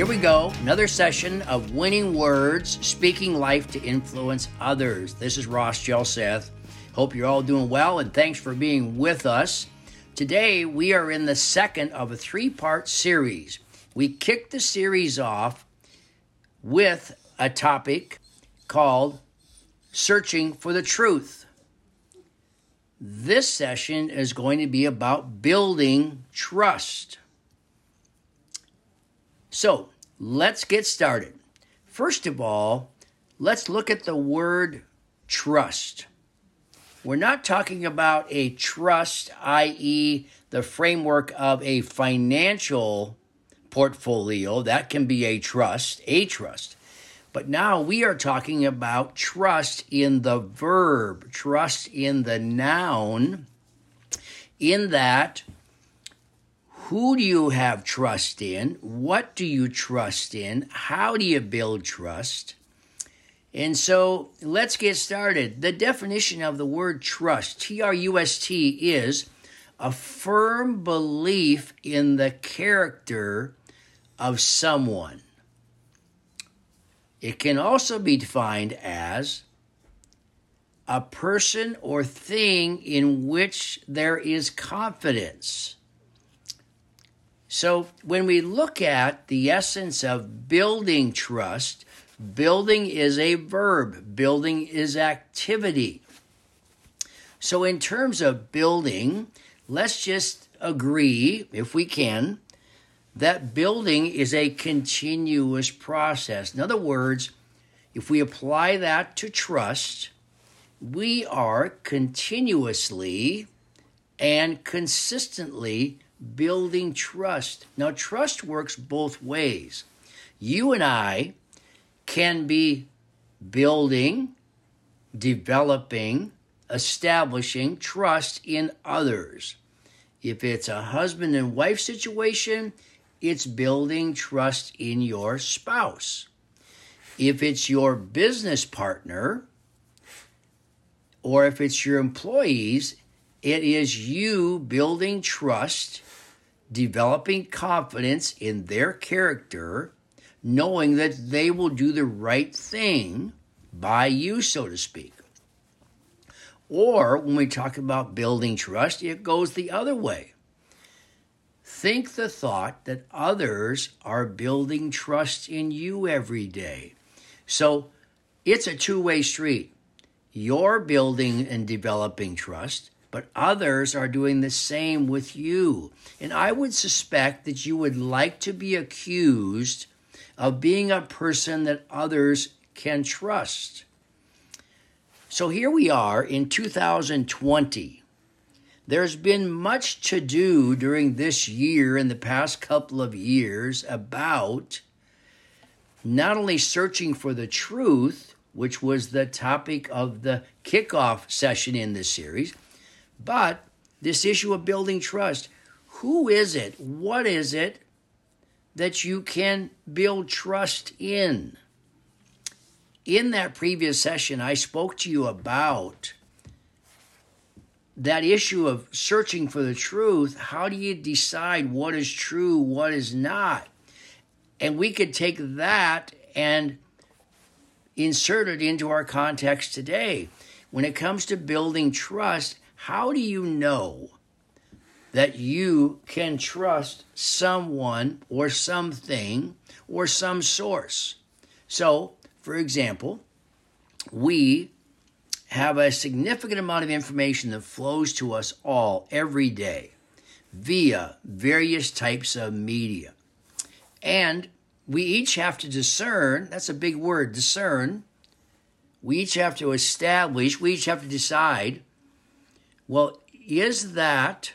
Here we go, another session of winning words, speaking life to influence others. This is Ross Jelseth. Hope you're all doing well and thanks for being with us. Today we are in the second of a three part series. We kicked the series off with a topic called Searching for the Truth. This session is going to be about building trust. So let's get started. First of all, let's look at the word trust. We're not talking about a trust, i.e., the framework of a financial portfolio. That can be a trust, a trust. But now we are talking about trust in the verb, trust in the noun, in that who do you have trust in? What do you trust in? How do you build trust? And so let's get started. The definition of the word trust, T R U S T, is a firm belief in the character of someone. It can also be defined as a person or thing in which there is confidence. So, when we look at the essence of building trust, building is a verb, building is activity. So, in terms of building, let's just agree, if we can, that building is a continuous process. In other words, if we apply that to trust, we are continuously and consistently building trust. Now, trust works both ways. You and I can be building, developing, establishing trust in others. If it's a husband and wife situation, it's building trust in your spouse. If it's your business partner, or if it's your employees, it is you building trust developing confidence in their character, knowing that they will do the right thing by you, so to speak. Or when we talk about building trust, it goes the other way. Think the thought that others are building trust in you every day. So it's a two way street. You're building and developing trust, but others are doing the same with you. And I would suspect that you would like to be accused of being a person that others can trust. So here we are in 2020. There's been much to do during this year and the past couple of years about not only searching for the truth, which was the topic of the kickoff session in this series, but this issue of building trust who is it? What is it that you can build trust in? In that previous session, I spoke to you about that issue of searching for the truth. How do you decide what is true, what is not? And we could take that and insert it into our context today. When it comes to building trust, how do you know that you can trust someone or something or some source? So, for example, we have a significant amount of information that flows to us all every day via various types of media. And we each have to discern, that's a big word, discern. We each have to establish, we each have to decide well, is that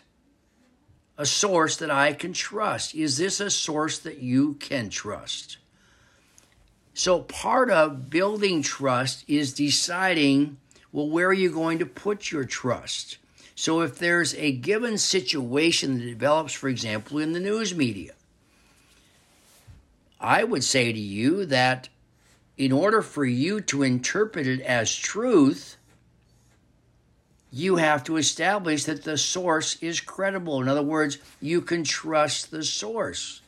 a source that I can trust? Is this a source that you can trust? So, part of building trust is deciding, well, where are you going to put your trust? So, if there's a given situation that develops, for example, in the news media, I would say to you that in order for you to interpret it as truth, you have to establish that the source is credible. In other words, you can trust the source.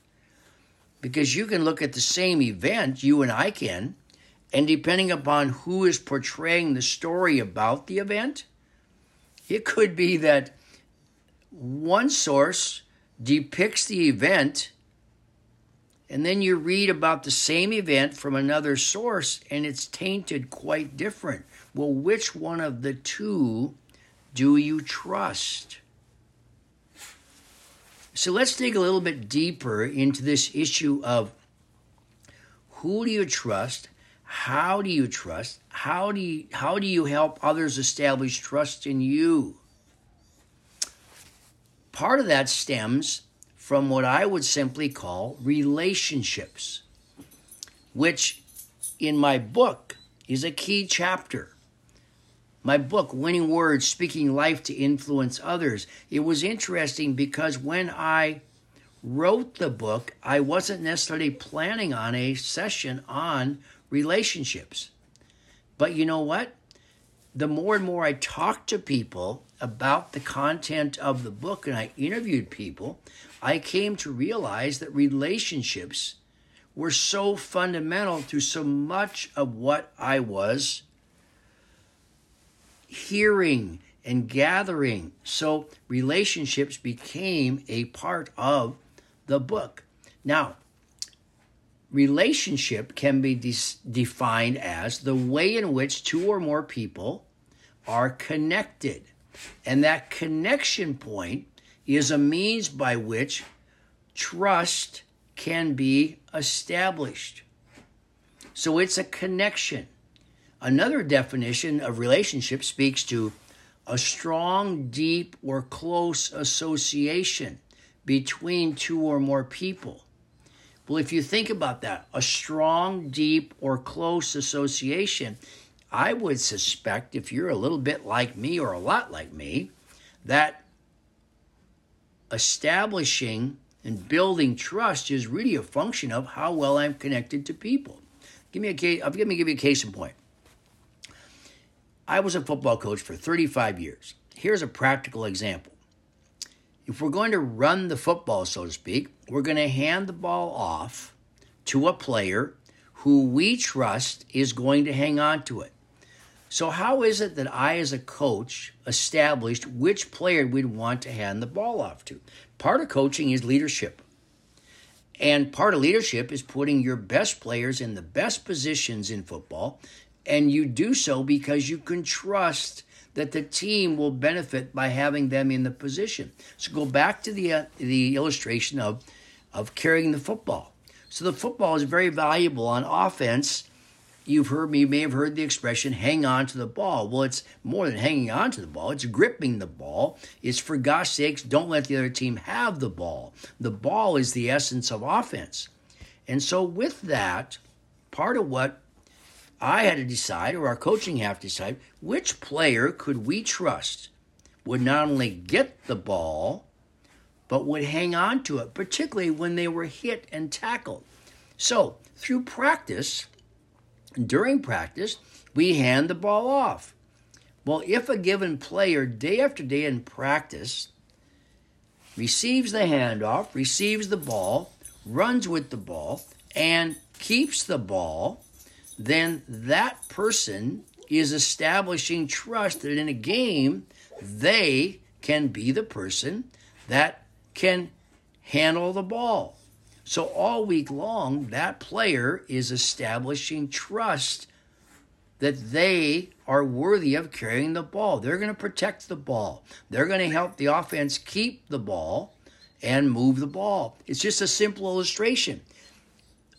Because you can look at the same event, you and I can, and depending upon who is portraying the story about the event, it could be that one source depicts the event, and then you read about the same event from another source, and it's tainted quite different. Well, which one of the two do you trust? So let's dig a little bit deeper into this issue of who do you trust? How do you trust? How do you, how do you help others establish trust in you? Part of that stems from what I would simply call relationships, which in my book is a key chapter my book, Winning Words Speaking Life to Influence Others. It was interesting because when I wrote the book, I wasn't necessarily planning on a session on relationships. But you know what? The more and more I talked to people about the content of the book and I interviewed people, I came to realize that relationships were so fundamental to so much of what I was hearing and gathering. So relationships became a part of the book. Now, relationship can be de- defined as the way in which two or more people are connected. And that connection point is a means by which trust can be established. So it's a connection. Another definition of relationship speaks to a strong, deep, or close association between two or more people. Well, if you think about that, a strong, deep, or close association, I would suspect if you're a little bit like me or a lot like me, that establishing and building trust is really a function of how well I'm connected to people. Give me a case, uh, let me give you a case in point. I was a football coach for 35 years. Here's a practical example. If we're going to run the football, so to speak, we're going to hand the ball off to a player who we trust is going to hang on to it. So, how is it that I, as a coach, established which player we'd want to hand the ball off to? Part of coaching is leadership. And part of leadership is putting your best players in the best positions in football and you do so because you can trust that the team will benefit by having them in the position. So go back to the uh, the illustration of of carrying the football. So the football is very valuable on offense. You've heard me, you may have heard the expression hang on to the ball. Well, it's more than hanging on to the ball, it's gripping the ball. It's for God's sakes, don't let the other team have the ball. The ball is the essence of offense. And so, with that, part of what I had to decide, or our coaching have to decide, which player could we trust would not only get the ball, but would hang on to it, particularly when they were hit and tackled. So, through practice, during practice, we hand the ball off. Well, if a given player, day after day in practice, receives the handoff, receives the ball, runs with the ball, and keeps the ball, then that person is establishing trust that in a game they can be the person that can handle the ball. So all week long, that player is establishing trust that they are worthy of carrying the ball. They're going to protect the ball. They're going to help the offense keep the ball and move the ball. It's just a simple illustration.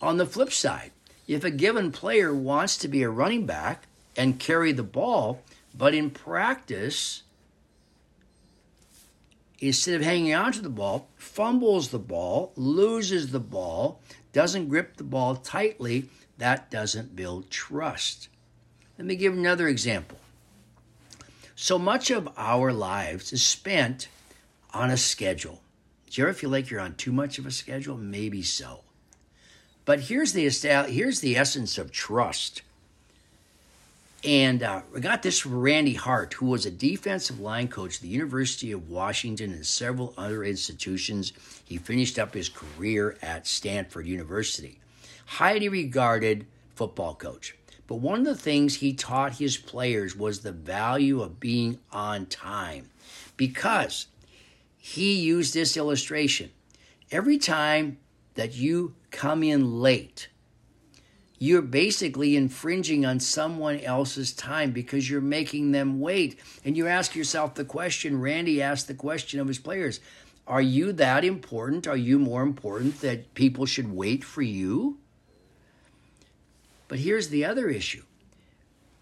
On the flip side, if a given player wants to be a running back and carry the ball, but in practice, instead of hanging on to the ball, fumbles the ball, loses the ball, doesn't grip the ball tightly, that doesn't build trust. Let me give another example. So much of our lives is spent on a schedule. Do you ever feel like you're on too much of a schedule? Maybe so. But here's the here's the essence of trust. And uh, we got this from Randy Hart, who was a defensive line coach at the University of Washington and several other institutions. He finished up his career at Stanford University. Highly regarded football coach. But one of the things he taught his players was the value of being on time because he used this illustration. Every time that you come in late, you're basically infringing on someone else's time because you're making them wait. And you ask yourself the question Randy asked the question of his players Are you that important? Are you more important that people should wait for you? But here's the other issue.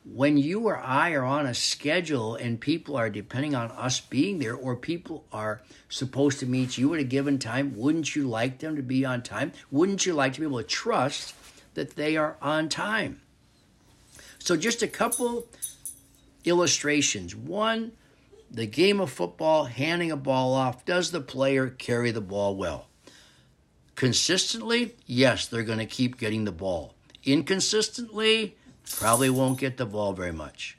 When you or I are on a schedule and people are depending on us being there, or people are supposed to meet you at a given time, wouldn't you like them to be on time? Wouldn't you like to be able to trust that they are on time. So, just a couple illustrations. One, the game of football, handing a ball off, does the player carry the ball well? Consistently, yes, they're going to keep getting the ball. Inconsistently, probably won't get the ball very much.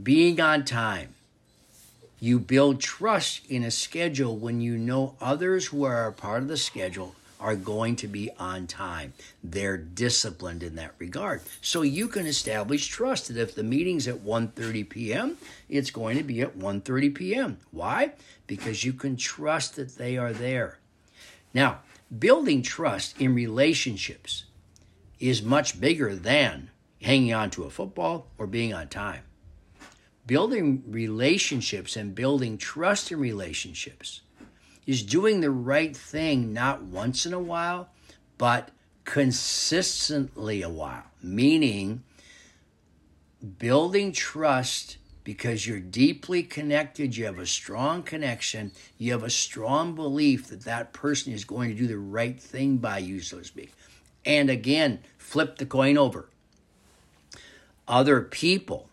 Being on time. You build trust in a schedule when you know others who are part of the schedule are going to be on time. They're disciplined in that regard. So you can establish trust that if the meeting's at 1:30 p.m., it's going to be at 1:30 p.m. Why? Because you can trust that they are there. Now, building trust in relationships is much bigger than hanging on to a football or being on time. Building relationships and building trust in relationships is doing the right thing not once in a while, but consistently a while, meaning building trust because you're deeply connected, you have a strong connection, you have a strong belief that that person is going to do the right thing by you, so to speak. And again, flip the coin over. Other people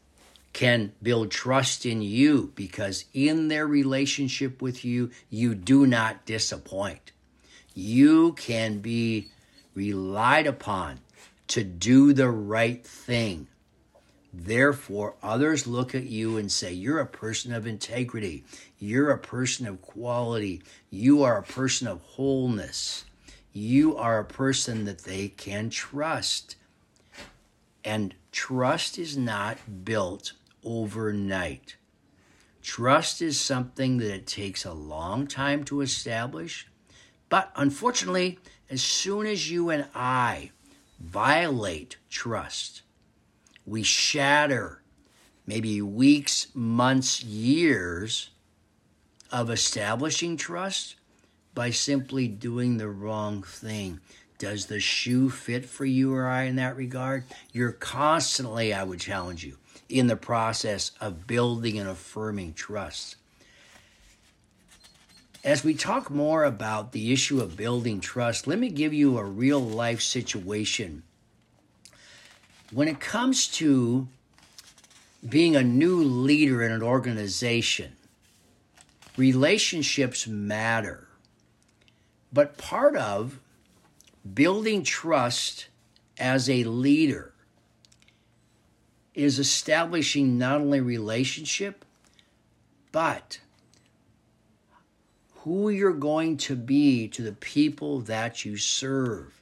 can build trust in you because in their relationship with you, you do not disappoint. You can be relied upon to do the right thing. Therefore, others look at you and say, You're a person of integrity. You're a person of quality. You are a person of wholeness. You are a person that they can trust. And trust is not built overnight. Trust is something that it takes a long time to establish, but unfortunately, as soon as you and I violate trust, we shatter maybe weeks, months, years of establishing trust by simply doing the wrong thing. Does the shoe fit for you or I in that regard? You're constantly, I would challenge you, in the process of building and affirming trust. As we talk more about the issue of building trust, let me give you a real life situation. When it comes to being a new leader in an organization, relationships matter. But part of building trust as a leader is establishing not only relationship, but who you're going to be to the people that you serve.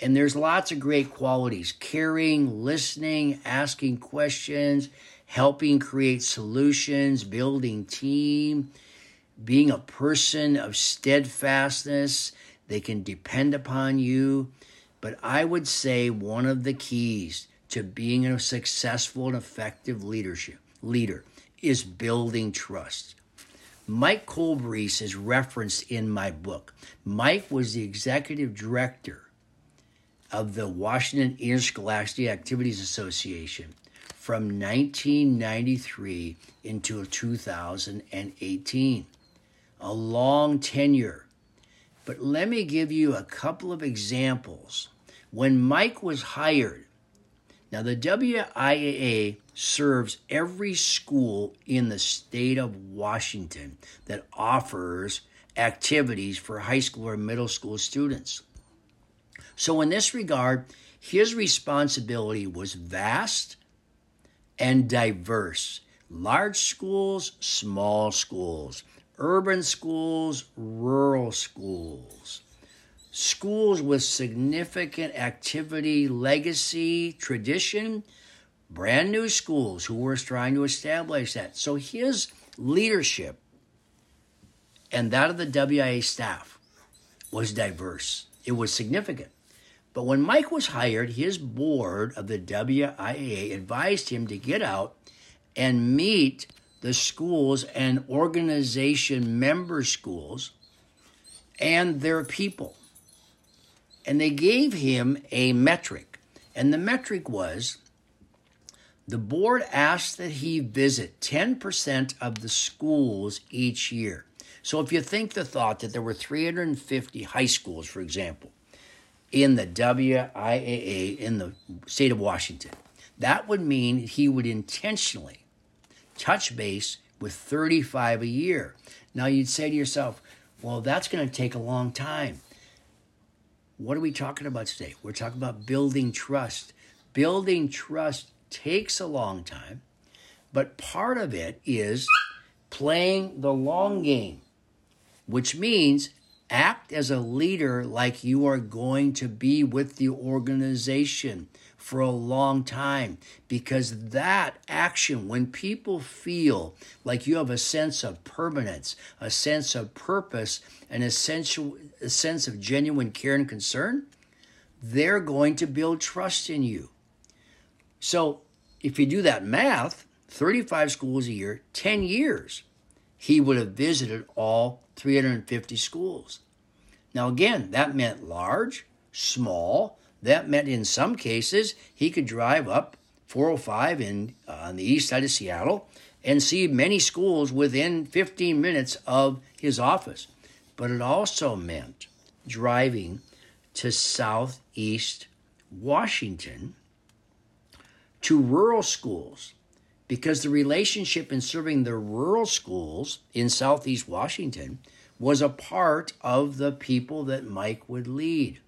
And there's lots of great qualities caring, listening, asking questions, helping create solutions, building team, being a person of steadfastness. They can depend upon you. But I would say one of the keys to being a successful and effective leadership leader is building trust. Mike Colbrese is referenced in my book. Mike was the executive director of the Washington Interscholastic Activities Association from 1993 until 2018. A long tenure. But let me give you a couple of examples. When Mike was hired now, the WIAA serves every school in the state of Washington that offers activities for high school or middle school students. So, in this regard, his responsibility was vast and diverse. Large schools, small schools, urban schools, rural schools, schools with significant activity, legacy, tradition, brand new schools who were trying to establish that. So his leadership and that of the WIA staff was diverse, it was significant. But when Mike was hired, his board of the WIA advised him to get out and meet the schools and organization member schools and their people. And they gave him a metric. And the metric was the board asked that he visit 10% of the schools each year. So if you think the thought that there were 350 high schools, for example, in the WIAA in the state of Washington, that would mean he would intentionally touch base with 35 a year. Now you'd say to yourself, well, that's going to take a long time. What are we talking about today? We're talking about building trust. Building trust takes a long time, but part of it is playing the long game, which means act as a leader like you are going to be with the organization for a long time because that action when people feel like you have a sense of permanence a sense of purpose an essential a sense of genuine care and concern they're going to build trust in you so if you do that math 35 schools a year 10 years he would have visited all 350 schools now, again, that meant large, small. That meant in some cases he could drive up 405 in uh, on the east side of Seattle and see many schools within 15 minutes of his office. But it also meant driving to southeast Washington to rural schools because the relationship in serving the rural schools in southeast Washington was a part of the people that Mike would lead.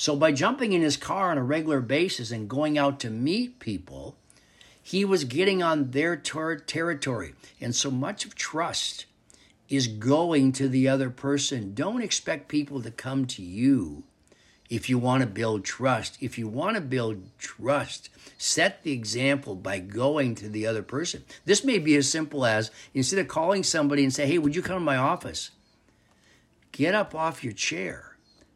So by jumping in his car on a regular basis and going out to meet people, he was getting on their ter- territory. And so much of trust is going to the other person. Don't expect people to come to you if you want to build trust. If you want to build trust, set the example by going to the other person. This may be as simple as instead of calling somebody and say, Hey, would you come to my office? get up off your chair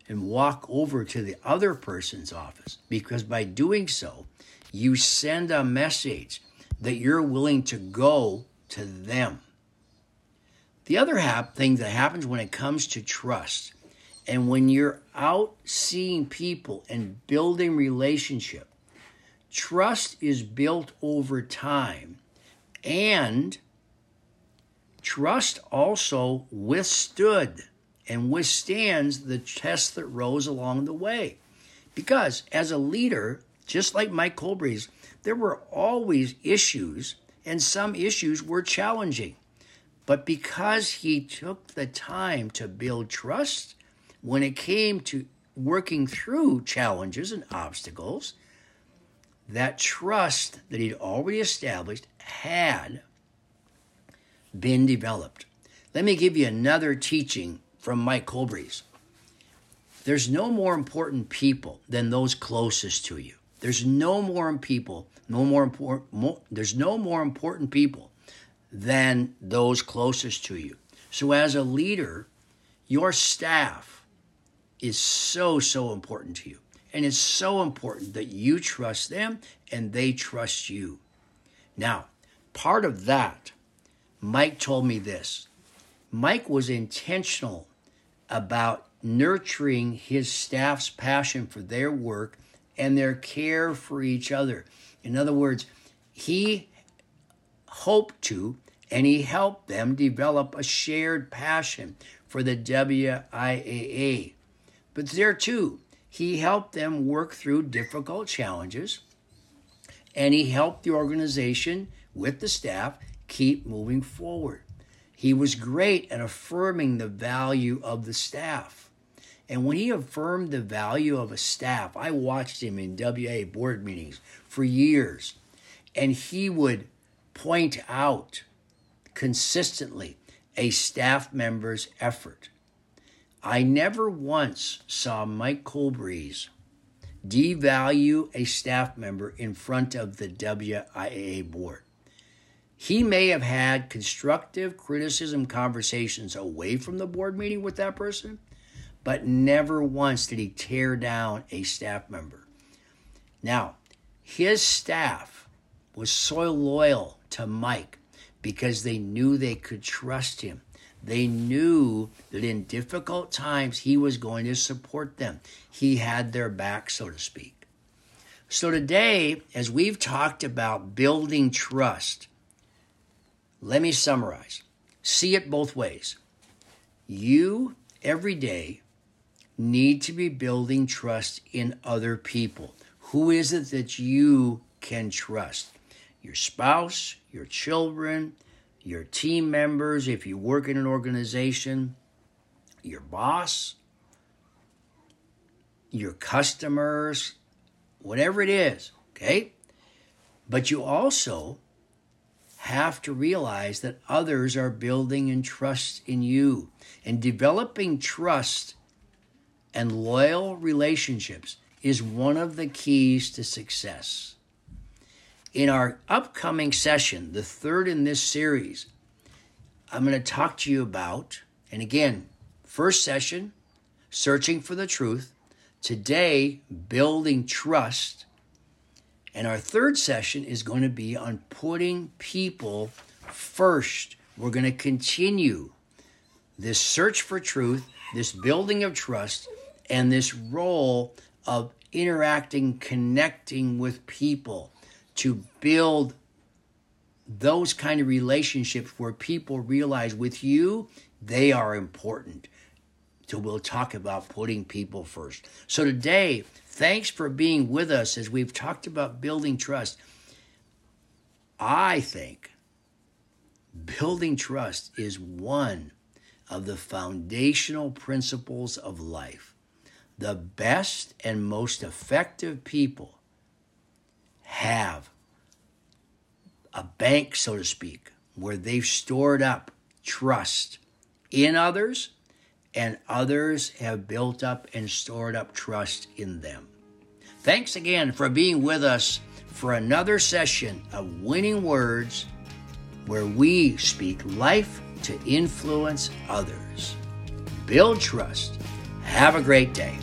and walk over to the other person's office because by doing so, you send a message that you're willing to go to them. The other hap- thing that happens when it comes to trust and when you're out seeing people and building relationship, trust is built over time and trust also withstood and withstands the tests that rose along the way. Because as a leader, just like Mike Colbrese, there were always issues, and some issues were challenging. But because he took the time to build trust, when it came to working through challenges and obstacles, that trust that he'd already established had been developed. Let me give you another teaching from Mike Colbrese. There's no more important people than those closest to you. There's no more people, no more important. More, there's no more important people than those closest to you. So as a leader, your staff is so so important to you, and it's so important that you trust them and they trust you. Now, part of that, Mike told me this. Mike was intentional about nurturing his staff's passion for their work and their care for each other. In other words, he hoped to and he helped them develop a shared passion for the WIAA. But there too, he helped them work through difficult challenges and he helped the organization with the staff keep moving forward. He was great at affirming the value of the staff. And when he affirmed the value of a staff, I watched him in WA board meetings for years, and he would point out consistently a staff member's effort. I never once saw Mike Colbrese devalue a staff member in front of the WIAA board. He may have had constructive criticism conversations away from the board meeting with that person, but never once did he tear down a staff member. Now, his staff was so loyal to Mike because they knew they could trust him. They knew that in difficult times he was going to support them. He had their back, so to speak. So, today, as we've talked about building trust, let me summarize. See it both ways. You, every day, need to be building trust in other people. Who is it that you can trust? Your spouse, your children, your team members, if you work in an organization, your boss, your customers, whatever it is, okay? But you also have to realize that others are building and trust in you. And developing trust and loyal relationships is one of the keys to success. In our upcoming session, the third in this series, I'm going to talk to you about, and again, first session, searching for the truth. Today, building trust. And our third session is going to be on putting people first. We're going to continue this search for truth, this building of trust, and this role of interacting, connecting with people to build those kind of relationships where people realize with you, they are important. So we'll talk about putting people first. So today, thanks for being with us as we've talked about building trust. I think building trust is one of the foundational principles of life. The best and most effective people have a bank, so to speak, where they've stored up trust in others and others have built up and stored up trust in them. Thanks again for being with us for another session of Winning Words where we speak life to influence others. Build trust. Have a great day.